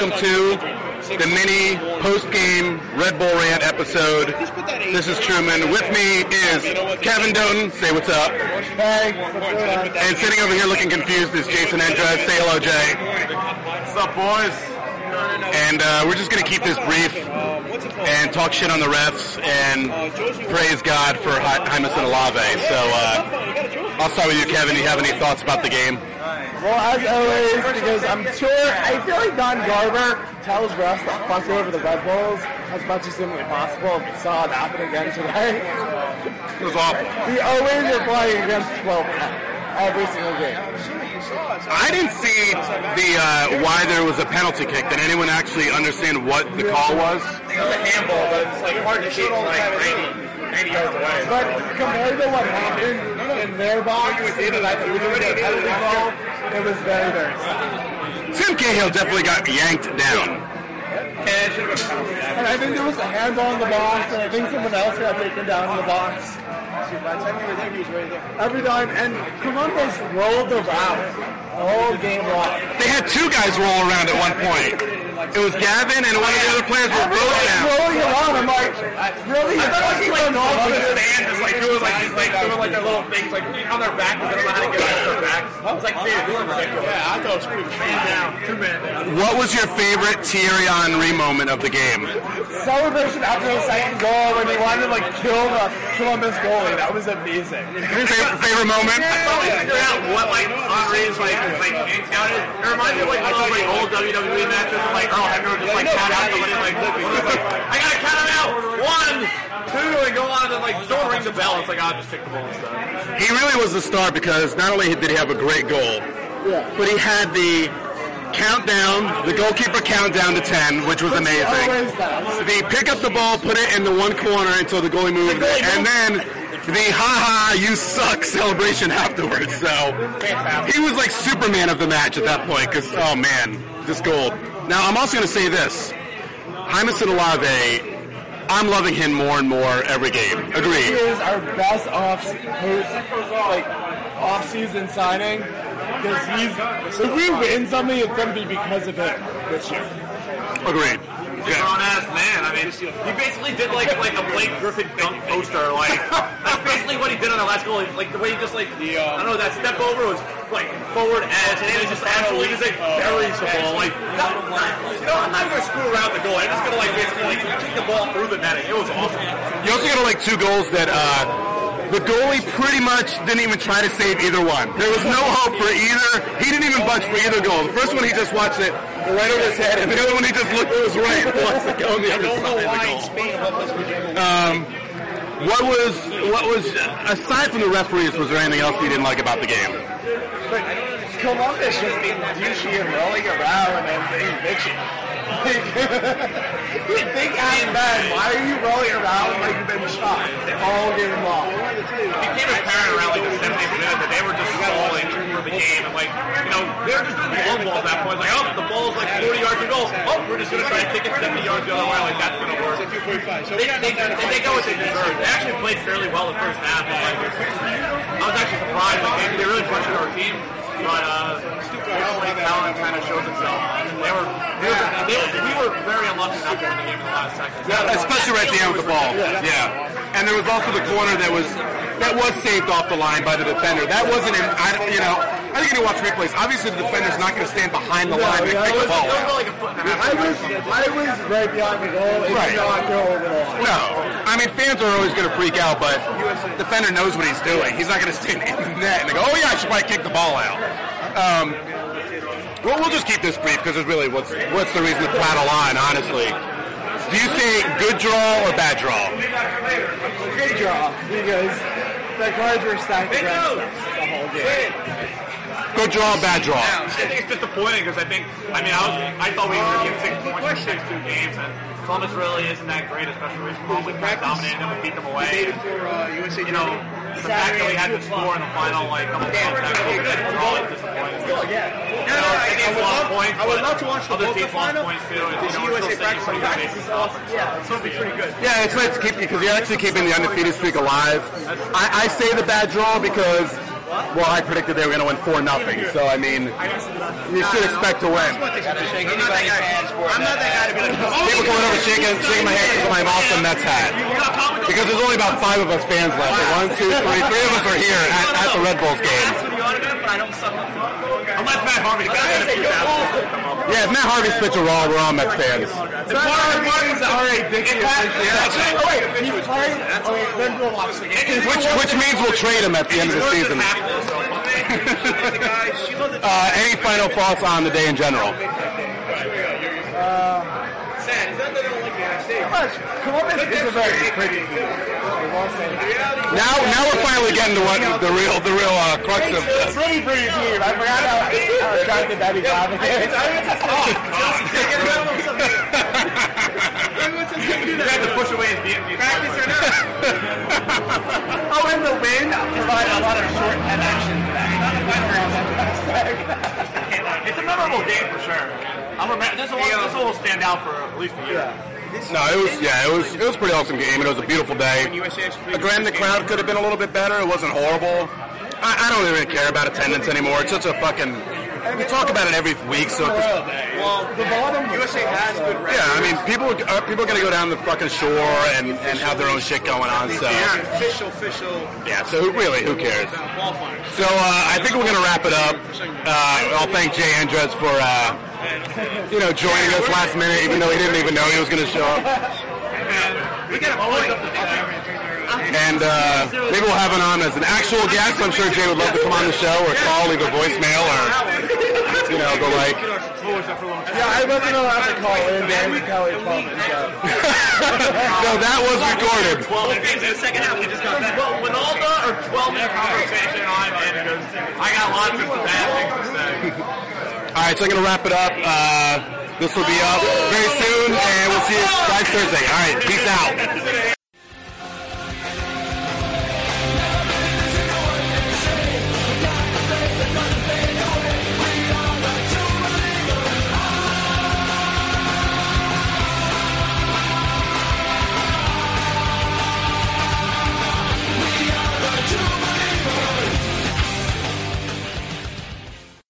welcome to the mini post-game Red Bull Rant episode. This is Truman. With me is Kevin Doten. Say what's up. Hey, And sitting over here looking confused is Jason Endres. Say hello, Jay. What's up, boys? And uh, we're just going to keep this brief and talk shit on the refs and praise God for Hi- Jamison Olave. So uh, I'll start with you, Kevin. Do you have any thoughts about the game? Well, as always, because I'm sure, I feel like Don Garber tells refs to fuck over the Red Bulls as much as humanly possible. We saw it happen again today. It was awful. We always are playing against 12 every single game. I didn't see the uh, why there was a penalty kick. Did anyone actually understand what the call was? It was a handball, but it's like hard to keep like 90, 90 yards away. But compared to what happened in their box, and I believe their penalty call, it was very, very sad. Tim Cahill definitely got yanked down. And it should have been a penalty. And I think there was a handball in the box, and I think someone else got taken down in the box. Every time, and Columbus rolled around the whole game long. They had two guys roll around at one point. It was Gavin and one of the other players were both Everyone's down. rolling around. I'm like, really? I thought it was like Going off on the with it? stand, just like doing like these, like doing like their little things, like on their back, but they don't know how to get off their backs. I was like, dude, this is ridiculous. Yeah, I thought it was pretty man down, two man down. What was your favorite Thierry Henry moment of the game? celebration after the second goal when he wanted to like kill the Columbus goalie. That was amazing. Favorite, favorite moment? I finally figured out what like Henry's like like game. It reminded me of like one of those like old WWE matches where like Earl Hebner would just like count out somebody like, one of those, like I gotta count him out. One, two, and go on and like don't ring the bell. It's like ah, I'll just take the ball and stuff. He really was the star because not only did he have a great goal, Yeah. but he had the countdown, the goalkeeper countdown to 10, which was amazing. Always does. They pick up the ball, put it in the one corner until the goalie moved, The goalie and then the "ha ha, you suck" celebration afterwards. So he was like Superman of the match at that point. Because oh man, this goal. Now I'm also going to say this: Jamison Olave. I'm loving him more and more every game. Agreed. He is our best off like off season signing because he's if we win something, it's gonna be because of him this year. Agreed. Grown ass man. I mean, he basically did like like a Blake Griffin dunk poster. Like that's basically what he did on the last goal. Like the way he just like I don't know that step over was like forward edge, and then he just absolutely just like buries the ball. Like not, you know, I'm not gonna screw around the goal. I'm just gonna like basically like kick the ball through the netting. It was awesome. You also got like two goals that uh, the goalie pretty much didn't even try to save either one. There was no hope for either. He didn't even budge for either goal. The first one he just watched it right over his head, and the other one he just looked to his right and wants to go on the other side of the goal. Um, what was what was aside from the referees? Was there anything else you didn't like about the game? But Columbus just being douchey and rolling around and being bitchy. you think as men, why are you rolling around like you've been shot all game long? It became apparent around like the 70th minute that they were just stalling for the game, and like you know they were just doing long ball at that point. Like oh, the ball's like 40 yards to goal. Oh, we're just gonna try and kick it 70 yards the other way. Like that's gonna work. They, they, they, they go what they deserve. They actually played fairly well the first half. Like, I was actually surprised. Like they, really pushed our team, but uh, unfortunately, talent kind of shows itself. They were, they were, they were, we were very unlucky not to win the game in the last second. Especially right at the end with the ball. Yeah. And there was also the corner that was that was saved off the line by the defender. That wasn't i you know, I think you need to watch replays. Obviously, the defender's not going to stand behind the line to yeah, kick it the ball It was out. like a foot and a half. I was I was right behind the goal. It Right. not go over the line. No, I mean fans are always going to freak out, but the defender knows what he's doing. He's not going to stand in the net and go, "Oh yeah, I should probably kick the ball out." Um, well, we'll just keep this brief because there's really what's what's the reason to prattle on, honestly. Do you say good draw or bad draw? Good draw because the cards were stacked against us the whole game. Good draw, bad draw. I think it's disappointing because I think, I mean, I was, I thought we were going to get six points in six two games, and Columbus really isn't that great, especially with home. We kind of dominated them, we beat them away. And, uh, you know, the fact that we had to score in the final, like, couple of times, that we didn't draw is disappointing. Oh, you know, I think it's lost points, I would love to watch the Boca final. points too, and, This you know, USA practice pretty good practice is awesome. Yeah, it's gonna be pretty good. Yeah, it's nice to keep because you're actually keeping the undefeated streak alive. I, I say the bad draw because well, I predicted they were going to win four nothing. So I mean, you should expect to win. Shake anybody's hands for I'm not that guy to be like, oh, People coming over shaking, shaking my hand because of my awesome Mets hat. Because there's only about five of us fans left. One, two, three, three of us are here at, at the Red Bulls game. Unless Matt Harvey got in a few thousand. Yeah, if Matt Harvey spits a raw, we're all Mets fans. So Martin's already Dixie appreciation. Oh, wait, he's playing? Oh, wait, then we'll watch the game. Which, which means we'll trade him at the end of the season. Uh, any final thoughts on the day in general? Columbus is a very pretty team. We won't say that. Now, now we're finally getting to what the real, the real uh, crux of. It's a pretty pretty team. I forgot how, how attractive Debbie Glavin is. You had to push away his Vietnamese. Practice or not? Oh, and the wind provided a lot of short head action It's a memorable game for sure. I'm remember, this, will, this will stand out for at least a year. No, it was yeah, it was it was a pretty awesome game. It was a beautiful day. Granted, the crowd could have been a little bit better. It wasn't horrible. I, I don't even care about attendance anymore. It's such a fucking. We talk about it every week, so Well, the bottom USA has good yeah. I mean, people uh, people are gonna go down the fucking shore and, and have their own shit going on. So Official, official yeah, so who, really, who cares? qualifier. So uh, I think we're gonna wrap it up. Uh, I'll thank Jay Andres for uh, you know joining us last minute, even though he didn't even know he was gonna show up. We got a point. And uh, maybe we'll have him on as an actual guest. I'm sure Jay would love to come on the show or call, leave a voicemail, or you know, go like. Yeah, I wasn't allowed to call in Danny Kelly Pullman, so. No, that was recorded. 12 games in the second half. We just got that. Well, Winalda or 12 minute conversation on it because I got lots of bad things to say. All right, so I'm gonna wrap it up. Uh, this will be up very soon, and we'll see you guys Thursday. All right, peace out.